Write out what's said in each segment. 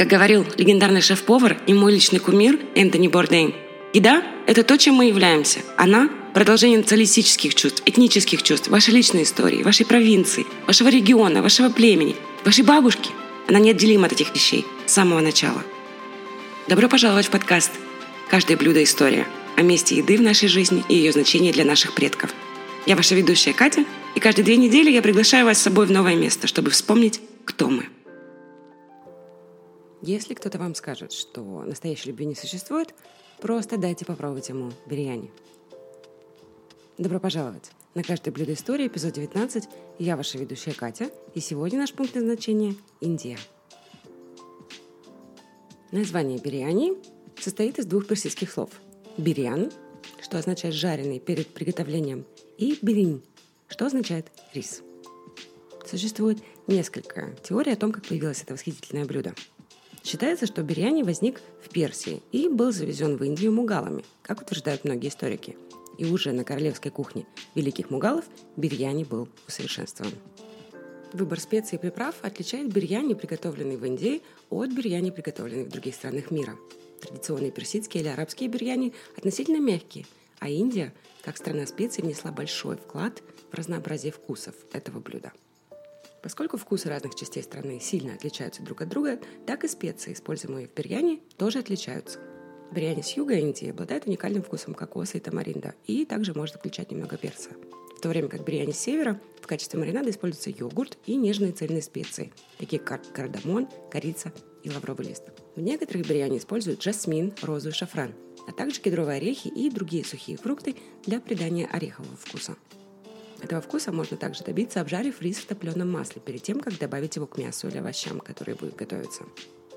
Как говорил легендарный шеф-повар и мой личный кумир Энтони Бордейн, еда – это то, чем мы являемся. Она – продолжение националистических чувств, этнических чувств, вашей личной истории, вашей провинции, вашего региона, вашего племени, вашей бабушки. Она неотделима от этих вещей с самого начала. Добро пожаловать в подкаст «Каждое блюдо – история» о месте еды в нашей жизни и ее значении для наших предков. Я ваша ведущая Катя, и каждые две недели я приглашаю вас с собой в новое место, чтобы вспомнить, кто мы. Если кто-то вам скажет, что настоящей любви не существует, просто дайте попробовать ему бирьяни. Добро пожаловать! На каждое блюдо истории, эпизод 19. Я ваша ведущая Катя, и сегодня наш пункт назначения – Индия. Название бирьяни состоит из двух персидских слов – бирьян, что означает жареный перед приготовлением, и биринь, что означает рис. Существует несколько теорий о том, как появилось это восхитительное блюдо – Считается, что бирьяни возник в Персии и был завезен в Индию мугалами, как утверждают многие историки. И уже на королевской кухне великих мугалов бирьяни был усовершенствован. Выбор специй и приправ отличает бирьяни, приготовленный в Индии, от бирьяни, приготовленных в других странах мира. Традиционные персидские или арабские бирьяни относительно мягкие, а Индия, как страна специй, внесла большой вклад в разнообразие вкусов этого блюда – Поскольку вкусы разных частей страны сильно отличаются друг от друга, так и специи, используемые в бирьяне, тоже отличаются. Бирьяни с юга Индии обладает уникальным вкусом кокоса и тамаринда и также может включать немного перца. В то время как бирьяни с севера в качестве маринада используется йогурт и нежные цельные специи, такие как кардамон, корица и лавровый лист. В некоторых бирьяни используют жасмин, розу и шафран, а также кедровые орехи и другие сухие фрукты для придания орехового вкуса. Этого вкуса можно также добиться, обжарив рис в топленом масле перед тем, как добавить его к мясу или овощам, которые будут готовиться.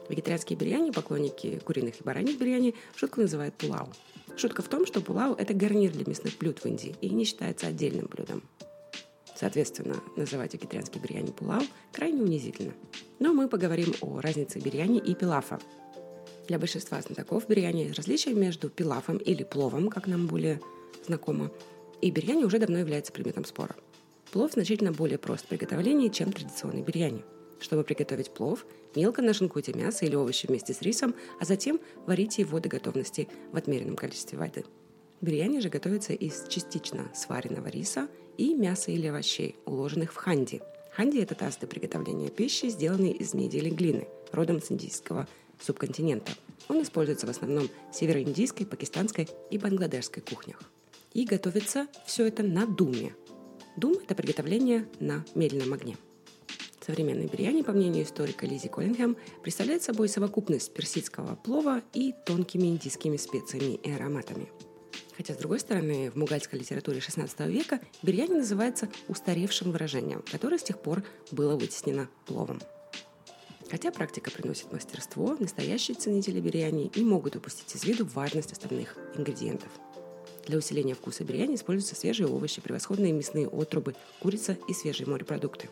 Вегетарианские бирьяни, поклонники куриных и бараньих бирьяни, шутку называют пулау. Шутка в том, что пулау – это гарнир для мясных блюд в Индии и не считается отдельным блюдом. Соответственно, называть вегетарианский бирьяни пулау крайне унизительно. Но мы поговорим о разнице бирьяни и пилафа. Для большинства знатоков бирьяни различие между пилафом или пловом, как нам более знакомо, и бирьяни уже давно является предметом спора. Плов значительно более прост в приготовлении, чем традиционный бирьяни. Чтобы приготовить плов, мелко нашинкуйте мясо или овощи вместе с рисом, а затем варите его до готовности в отмеренном количестве воды. Бирьяни же готовится из частично сваренного риса и мяса или овощей, уложенных в ханди. Ханди – это для приготовления пищи, сделанный из меди или глины, родом с индийского субконтинента. Он используется в основном в североиндийской, пакистанской и бангладешской кухнях. И готовится все это на думе. Дум – это приготовление на медленном огне. Современный бирьяни, по мнению историка Лизи Коллингем, представляет собой совокупность персидского плова и тонкими индийскими специями и ароматами. Хотя, с другой стороны, в мугальской литературе XVI века бирьяни называется устаревшим выражением, которое с тех пор было вытеснено пловом. Хотя практика приносит мастерство, настоящие ценители бирьяни не могут упустить из виду важность остальных ингредиентов – для усиления вкуса бирьяни используются свежие овощи, превосходные мясные отрубы, курица и свежие морепродукты.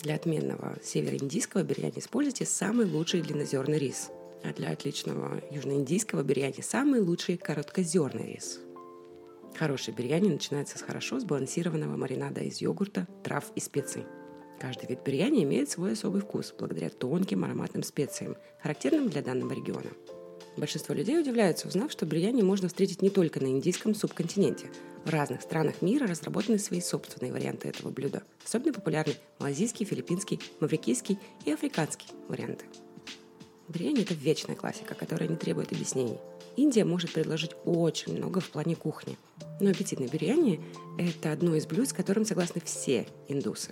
Для отменного североиндийского бирьяни используйте самый лучший длиннозерный рис, а для отличного южноиндийского бирьяни самый лучший короткозерный рис. Хороший бирьяни начинается с хорошо сбалансированного маринада из йогурта, трав и специй. Каждый вид бирьяни имеет свой особый вкус благодаря тонким ароматным специям, характерным для данного региона – Большинство людей удивляются, узнав, что бирьяни можно встретить не только на индийском субконтиненте. В разных странах мира разработаны свои собственные варианты этого блюда. Особенно популярны малазийский, филиппинский, маврикийский и африканский варианты. Бирьяни – это вечная классика, которая не требует объяснений. Индия может предложить очень много в плане кухни. Но аппетитный бирьяни – это одно из блюд, с которым согласны все индусы.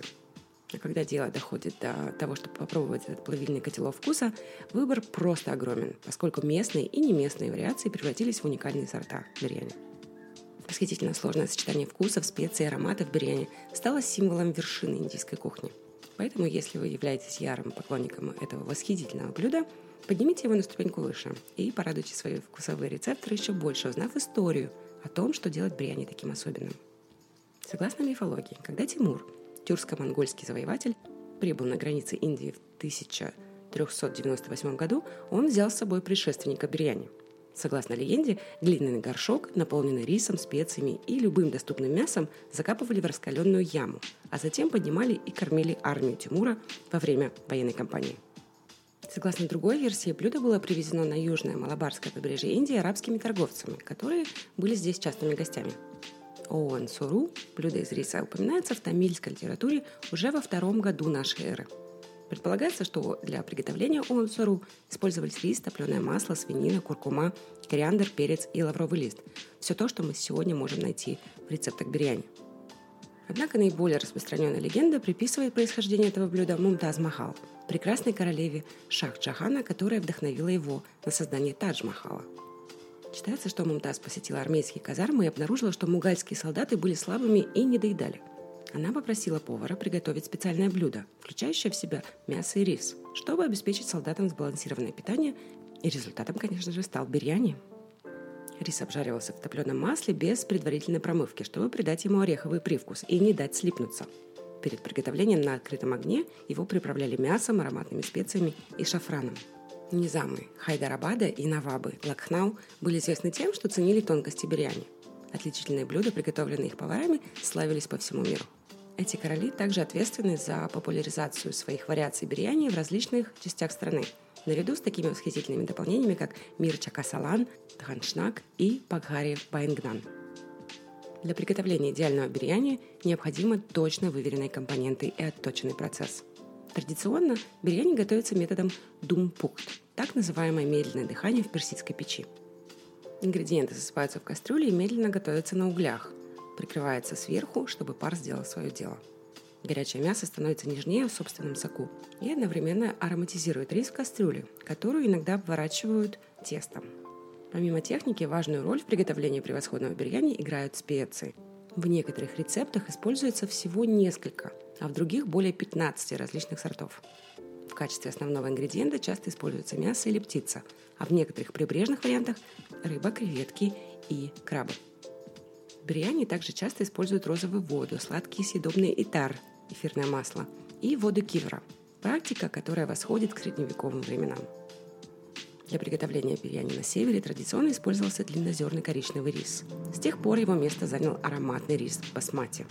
Когда дело доходит до того, чтобы попробовать этот плавильный котелок вкуса, выбор просто огромен, поскольку местные и неместные вариации превратились в уникальные сорта бирьяни. Восхитительно сложное сочетание вкусов, специй и ароматов бирьяни стало символом вершины индийской кухни. Поэтому, если вы являетесь ярым поклонником этого восхитительного блюда, поднимите его на ступеньку выше и порадуйте свои вкусовые рецепторы еще больше, узнав историю о том, что делает бирьяни таким особенным. Согласно мифологии, когда Тимур – тюркско-монгольский завоеватель, прибыл на границе Индии в 1398 году, он взял с собой предшественника Бирьяни. Согласно легенде, глиняный горшок, наполненный рисом, специями и любым доступным мясом, закапывали в раскаленную яму, а затем поднимали и кормили армию Тимура во время военной кампании. Согласно другой версии, блюдо было привезено на южное Малабарское побережье Индии арабскими торговцами, которые были здесь частыми гостями. Оуэн Суру, блюдо из риса, упоминается в тамильской литературе уже во втором году нашей эры. Предполагается, что для приготовления оуэн суру использовались рис, топленое масло, свинина, куркума, кориандр, перец и лавровый лист. Все то, что мы сегодня можем найти в рецептах бирьяни. Однако наиболее распространенная легенда приписывает происхождение этого блюда Мумтаз Махал – прекрасной королеве Шах Джахана, которая вдохновила его на создание Тадж-Махала. Считается, что Мумтаз посетила армейские казармы и обнаружила, что мугальские солдаты были слабыми и не доедали. Она попросила повара приготовить специальное блюдо, включающее в себя мясо и рис, чтобы обеспечить солдатам сбалансированное питание, и результатом, конечно же, стал бирьяни. Рис обжаривался в топленом масле без предварительной промывки, чтобы придать ему ореховый привкус и не дать слипнуться – Перед приготовлением на открытом огне его приправляли мясом, ароматными специями и шафраном. Низамы, Хайдарабада и Навабы, Лакхнау были известны тем, что ценили тонкости бирьяни. Отличительные блюда, приготовленные их поварами, славились по всему миру. Эти короли также ответственны за популяризацию своих вариаций бирьяни в различных частях страны, наряду с такими восхитительными дополнениями, как Мирча Касалан, Тханшнак и Пагхари Байнгнан – для приготовления идеального бирьяни необходимы точно выверенные компоненты и отточенный процесс. Традиционно бирьяни готовится методом думпукт, так называемое медленное дыхание в персидской печи. Ингредиенты засыпаются в кастрюле и медленно готовятся на углях, прикрывается сверху, чтобы пар сделал свое дело. Горячее мясо становится нежнее в собственном соку и одновременно ароматизирует рис в кастрюле, которую иногда обворачивают тестом. Помимо техники, важную роль в приготовлении превосходного бирьяни играют специи. В некоторых рецептах используется всего несколько, а в других более 15 различных сортов. В качестве основного ингредиента часто используется мясо или птица, а в некоторых прибрежных вариантах – рыба, креветки и крабы. В бирьяни также часто используют розовую воду, сладкие съедобные итар, эфирное масло и воду кивра – практика, которая восходит к средневековым временам. Для приготовления бирьяни на севере традиционно использовался длиннозерный коричневый рис. С тех пор его место занял ароматный рис басмати.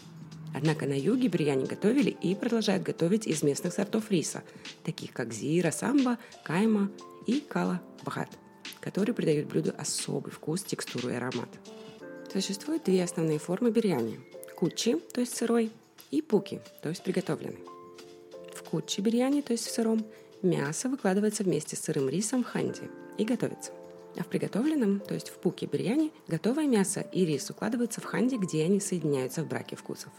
Однако на юге бирьяни готовили и продолжают готовить из местных сортов риса, таких как зира, самба, кайма и кала бахат, которые придают блюду особый вкус, текстуру и аромат. Существуют две основные формы бирьяни – кучи, то есть сырой, и пуки, то есть приготовленный. В кучи бирьяни, то есть в сыром, Мясо выкладывается вместе с сырым рисом в ханди и готовится. А в приготовленном, то есть в пуке бирьяни, готовое мясо и рис укладываются в ханди, где они соединяются в браке вкусов.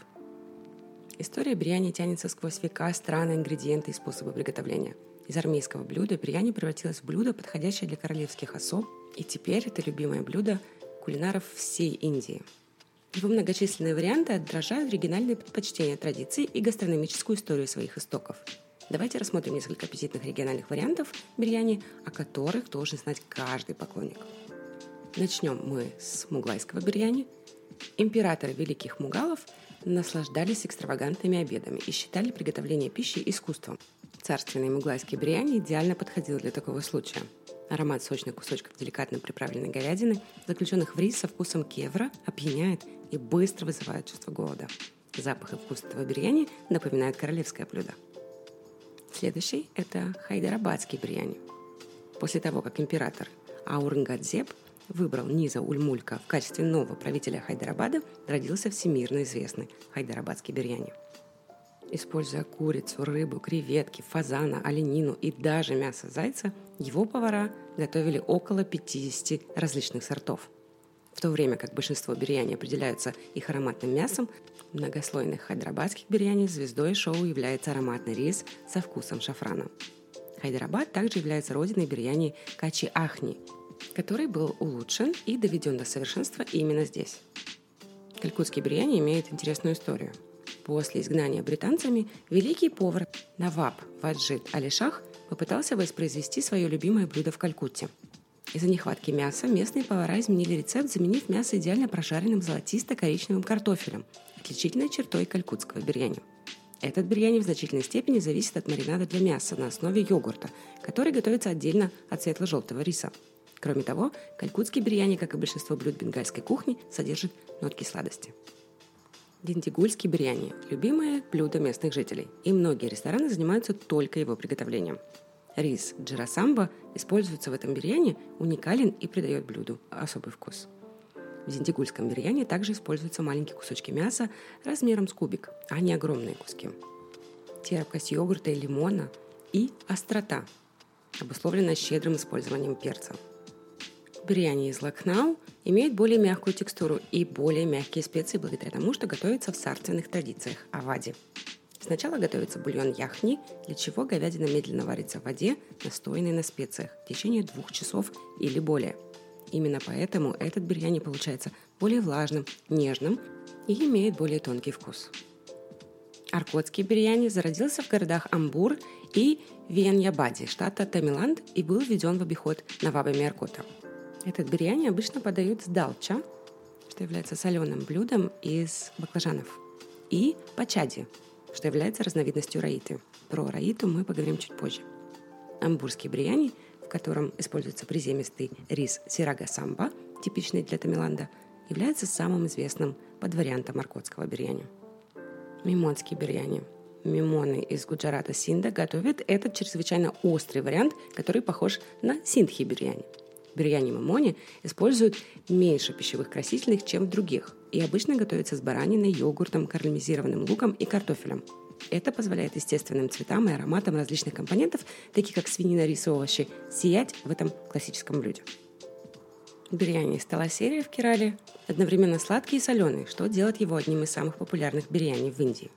История бирьяни тянется сквозь века, страны, ингредиенты и способы приготовления. Из армейского блюда бирьяни превратилось в блюдо, подходящее для королевских особ, и теперь это любимое блюдо кулинаров всей Индии. Его многочисленные варианты отражают оригинальные предпочтения традиций и гастрономическую историю своих истоков – Давайте рассмотрим несколько аппетитных региональных вариантов бирьяни, о которых должен знать каждый поклонник. Начнем мы с муглайского бирьяни. Императоры великих мугалов наслаждались экстравагантными обедами и считали приготовление пищи искусством. Царственный муглайский бирьяни идеально подходил для такого случая. Аромат сочных кусочков деликатно приправленной говядины, заключенных в рис со вкусом кевра, опьяняет и быстро вызывает чувство голода. Запах и вкус этого бирьяни напоминают королевское блюдо – Следующий – это хайдарабадский бирьяни. После того, как император Аурангадзеб выбрал Низа Ульмулька в качестве нового правителя Хайдарабада, родился всемирно известный хайдарабадский бирьяни. Используя курицу, рыбу, креветки, фазана, оленину и даже мясо зайца, его повара готовили около 50 различных сортов – в то время как большинство бирьяни определяются их ароматным мясом, многослойных хайдарабадских бирьяни звездой шоу является ароматный рис со вкусом шафрана. Хайдарабад также является родиной бирьяни Качи Ахни, который был улучшен и доведен до совершенства именно здесь. Калькутский бирьяни имеет интересную историю. После изгнания британцами великий повар Наваб Ваджид Алишах попытался воспроизвести свое любимое блюдо в Калькутте – из-за нехватки мяса местные повара изменили рецепт, заменив мясо идеально прожаренным золотисто-коричневым картофелем, отличительной чертой калькутского бирьяни. Этот бирьяни в значительной степени зависит от маринада для мяса на основе йогурта, который готовится отдельно от светло-желтого риса. Кроме того, калькутский бирьяни, как и большинство блюд бенгальской кухни, содержит нотки сладости. Диндигульский бирьяни – любимое блюдо местных жителей, и многие рестораны занимаются только его приготовлением – Рис джирасамба используется в этом бирьяне, уникален и придает блюду особый вкус. В зиндигульском бирьяне также используются маленькие кусочки мяса размером с кубик, а не огромные куски. Терпкость йогурта и лимона и острота, обусловленная щедрым использованием перца. Бирьяни из Лакнау имеет более мягкую текстуру и более мягкие специи благодаря тому, что готовится в царственных традициях авади – Сначала готовится бульон яхни, для чего говядина медленно варится в воде, настойной на специях, в течение двух часов или более. Именно поэтому этот бирьяни получается более влажным, нежным и имеет более тонкий вкус. Аркотский бирьяни зародился в городах Амбур и Виеньябади, штата Тамиланд, и был введен в обиход навабами Аркота. Этот бирьяни обычно подают с далча, что является соленым блюдом из баклажанов, и пачади, что является разновидностью раиты. Про раиту мы поговорим чуть позже. Амбурский бриани, в котором используется приземистый рис сирага самба, типичный для Тамиланда, является самым известным под вариантом аркотского бирьяни. Мимонский бирьяни. Мимоны из Гуджарата Синда готовят этот чрезвычайно острый вариант, который похож на синдхи бирьяни – бирьяни мамони используют меньше пищевых красительных, чем в других, и обычно готовятся с бараниной, йогуртом, карамелизированным луком и картофелем. Это позволяет естественным цветам и ароматам различных компонентов, таких как свинина, рис и овощи, сиять в этом классическом блюде. Бирьяни стала серия в Керале одновременно сладкий и соленый, что делает его одним из самых популярных бирьяни в Индии.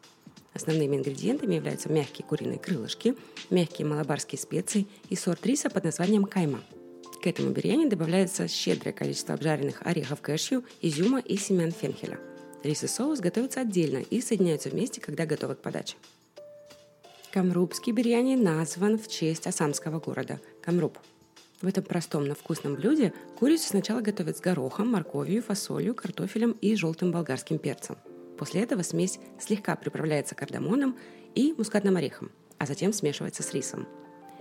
Основными ингредиентами являются мягкие куриные крылышки, мягкие малабарские специи и сорт риса под названием кайма – к этому бирьяни добавляется щедрое количество обжаренных орехов кэшью, изюма и семян фенхеля. Рис и соус готовятся отдельно и соединяются вместе, когда готовы к подаче. Камрубский бирьяни назван в честь осамского города Камруб. В этом простом, но вкусном блюде курицу сначала готовят с горохом, морковью, фасолью, картофелем и желтым болгарским перцем. После этого смесь слегка приправляется кардамоном и мускатным орехом, а затем смешивается с рисом –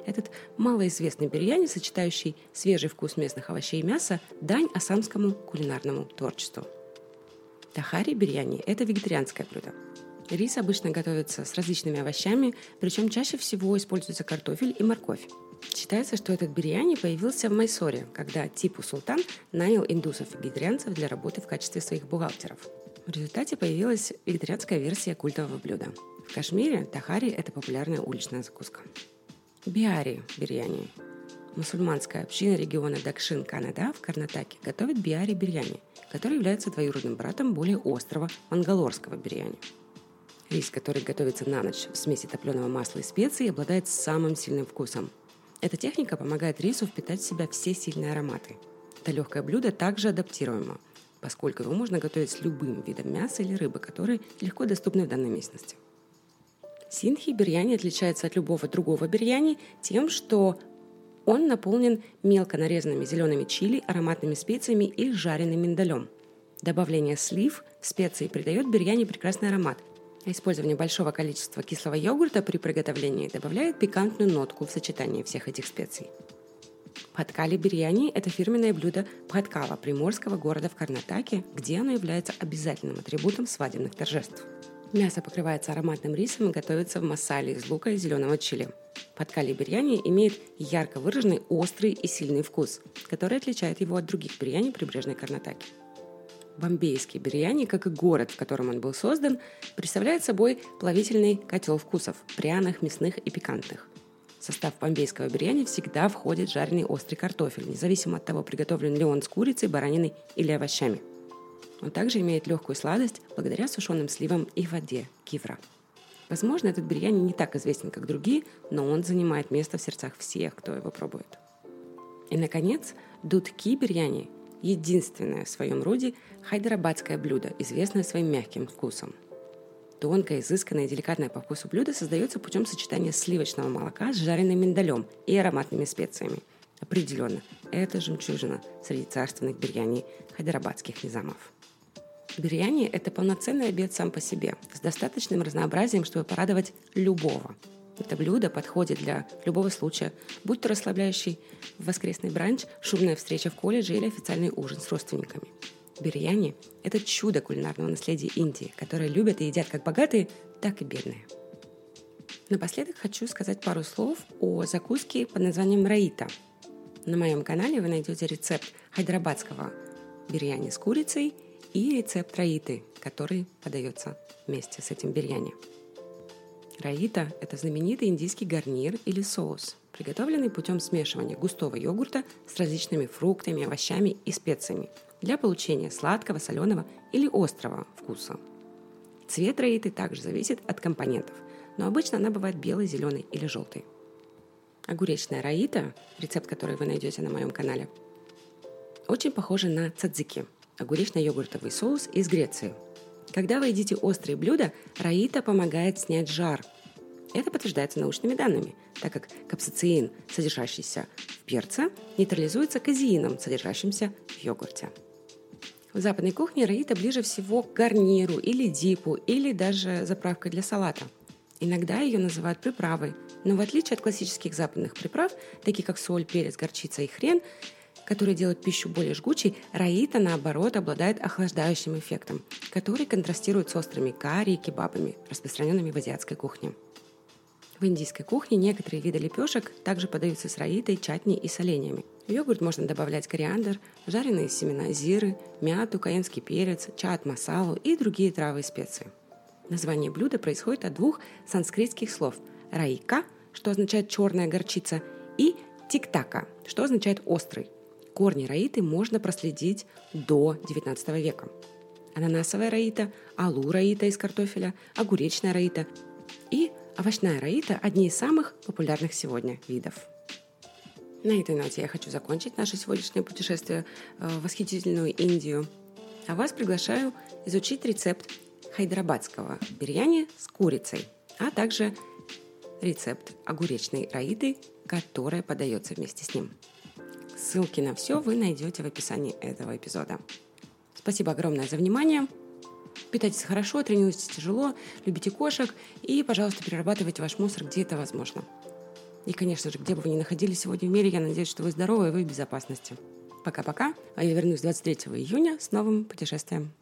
этот малоизвестный бирьяни, сочетающий свежий вкус местных овощей и мяса, дань асамскому кулинарному творчеству. Тахари бирьяни – это вегетарианское блюдо. Рис обычно готовится с различными овощами, причем чаще всего используется картофель и морковь. Считается, что этот бирьяни появился в Майсоре, когда Типу Султан нанял индусов-вегетарианцев для работы в качестве своих бухгалтеров. В результате появилась вегетарианская версия культового блюда. В Кашмире тахари – это популярная уличная закуска. Биари бирьяни. Мусульманская община региона Дакшин, Канада в Карнатаке готовит биари бирьяни, который является двоюродным братом более острого мангалорского бирьяни. Рис, который готовится на ночь в смеси топленого масла и специй, обладает самым сильным вкусом. Эта техника помогает рису впитать в себя все сильные ароматы. Это легкое блюдо также адаптируемо, поскольку его можно готовить с любым видом мяса или рыбы, которые легко доступны в данной местности. Синхи бирьяни отличается от любого другого бирьяни тем, что он наполнен мелко нарезанными зелеными чили, ароматными специями и жареным миндалем. Добавление слив в специи придает бирьяни прекрасный аромат, а использование большого количества кислого йогурта при приготовлении добавляет пикантную нотку в сочетании всех этих специй. Пхаткали бирьяни – это фирменное блюдо Пхаткала, приморского города в Карнатаке, где оно является обязательным атрибутом свадебных торжеств. Мясо покрывается ароматным рисом и готовится в масале из лука и зеленого чили. Подкали бирьяни имеет ярко выраженный острый и сильный вкус, который отличает его от других бирьяни прибрежной Карнатаки. Бомбейский бирьяни, как и город, в котором он был создан, представляет собой плавительный котел вкусов – пряных, мясных и пикантных. В состав бомбейского бирьяни всегда входит жареный острый картофель, независимо от того, приготовлен ли он с курицей, бараниной или овощами – он также имеет легкую сладость благодаря сушеным сливам и воде кивра. Возможно, этот бирьяни не так известен, как другие, но он занимает место в сердцах всех, кто его пробует. И, наконец, дудки бирьяни – единственное в своем роде хайдарабадское блюдо, известное своим мягким вкусом. Тонкое, изысканное и деликатное по вкусу блюдо создается путем сочетания сливочного молока с жареным миндалем и ароматными специями. Определенно, это жемчужина среди царственных бирьяни хайдарабадских низамов. Бирьяни – это полноценный обед сам по себе, с достаточным разнообразием, чтобы порадовать любого. Это блюдо подходит для любого случая, будь то расслабляющий воскресный бранч, шумная встреча в колледже или официальный ужин с родственниками. Бирьяни – это чудо кулинарного наследия Индии, которое любят и едят как богатые, так и бедные. Напоследок хочу сказать пару слов о закуске под названием раита. На моем канале вы найдете рецепт хайдарабадского бирьяни с курицей и рецепт раиты, который подается вместе с этим бирьяни. Раита – это знаменитый индийский гарнир или соус, приготовленный путем смешивания густого йогурта с различными фруктами, овощами и специями для получения сладкого, соленого или острого вкуса. Цвет раиты также зависит от компонентов – но обычно она бывает белой, зеленой или желтой. Огуречная раита, рецепт который вы найдете на моем канале, очень похожа на цадзики – огуречно-йогуртовый соус из Греции. Когда вы едите острые блюда, раита помогает снять жар. Это подтверждается научными данными, так как капсацин, содержащийся в перце, нейтрализуется казеином, содержащимся в йогурте. В западной кухне раита ближе всего к гарниру или дипу, или даже заправкой для салата – Иногда ее называют приправой, но в отличие от классических западных приправ, таких как соль, перец, горчица и хрен, которые делают пищу более жгучей, раита, наоборот, обладает охлаждающим эффектом, который контрастирует с острыми карри и кебабами, распространенными в азиатской кухне. В индийской кухне некоторые виды лепешек также подаются с раитой, чатни и соленьями. В йогурт можно добавлять кориандр, жареные семена зиры, мяту, каенский перец, чат масалу и другие травы и специи – Название блюда происходит от двух санскритских слов «раика», что означает «черная горчица», и «тиктака», что означает «острый». Корни раиты можно проследить до XIX века. Ананасовая раита, алу раита из картофеля, огуречная раита и овощная раита – одни из самых популярных сегодня видов. На этой ноте я хочу закончить наше сегодняшнее путешествие в восхитительную Индию. А вас приглашаю изучить рецепт хайдарабадского бирьяни с курицей, а также рецепт огуречной раиды, которая подается вместе с ним. Ссылки на все вы найдете в описании этого эпизода. Спасибо огромное за внимание. Питайтесь хорошо, тренируйтесь тяжело, любите кошек и, пожалуйста, перерабатывайте ваш мусор, где это возможно. И, конечно же, где бы вы ни находились сегодня в мире, я надеюсь, что вы здоровы и вы в безопасности. Пока-пока, а я вернусь 23 июня с новым путешествием.